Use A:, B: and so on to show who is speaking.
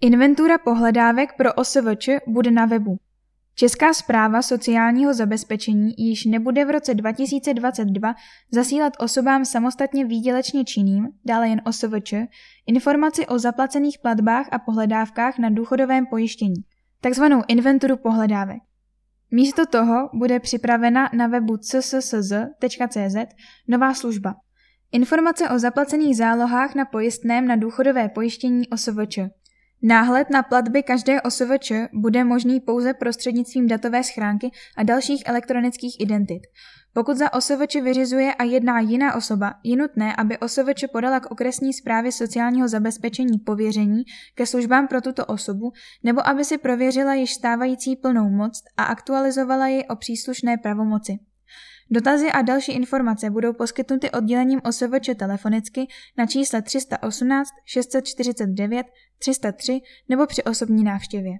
A: Inventura pohledávek pro OSVČ bude na webu. Česká zpráva sociálního zabezpečení již nebude v roce 2022 zasílat osobám samostatně výdělečně činným, dále jen OSVČ, informaci o zaplacených platbách a pohledávkách na důchodovém pojištění, takzvanou inventuru pohledávek. Místo toho bude připravena na webu cssz.cz nová služba. Informace o zaplacených zálohách na pojistném na důchodové pojištění OSVČ. Náhled na platby každé OSVČ bude možný pouze prostřednictvím datové schránky a dalších elektronických identit. Pokud za OSVČ vyřizuje a jedná jiná osoba, je nutné, aby OSVČ podala k okresní správě sociálního zabezpečení pověření ke službám pro tuto osobu, nebo aby si prověřila již stávající plnou moc a aktualizovala ji o příslušné pravomoci. Dotazy a další informace budou poskytnuty oddělením OSVČ telefonicky na čísle 318 649 303 nebo při osobní návštěvě.